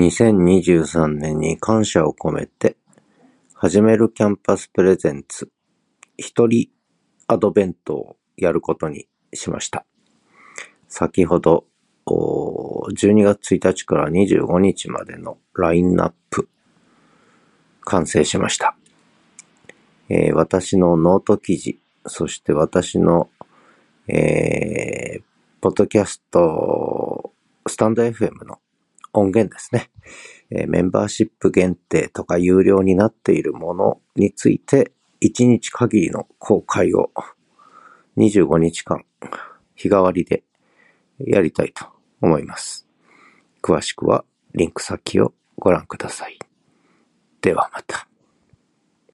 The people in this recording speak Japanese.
2023年に感謝を込めて、始めるキャンパス presents、一人アドベントをやることにしました。先ほど、12月1日から25日までのラインナップ、完成しました。えー、私のノート記事、そして私の、えー、ポッドキャスト、スタンド FM の音源ですね。メンバーシップ限定とか有料になっているものについて、1日限りの公開を25日間日替わりでやりたいと思います。詳しくはリンク先をご覧ください。ではまた。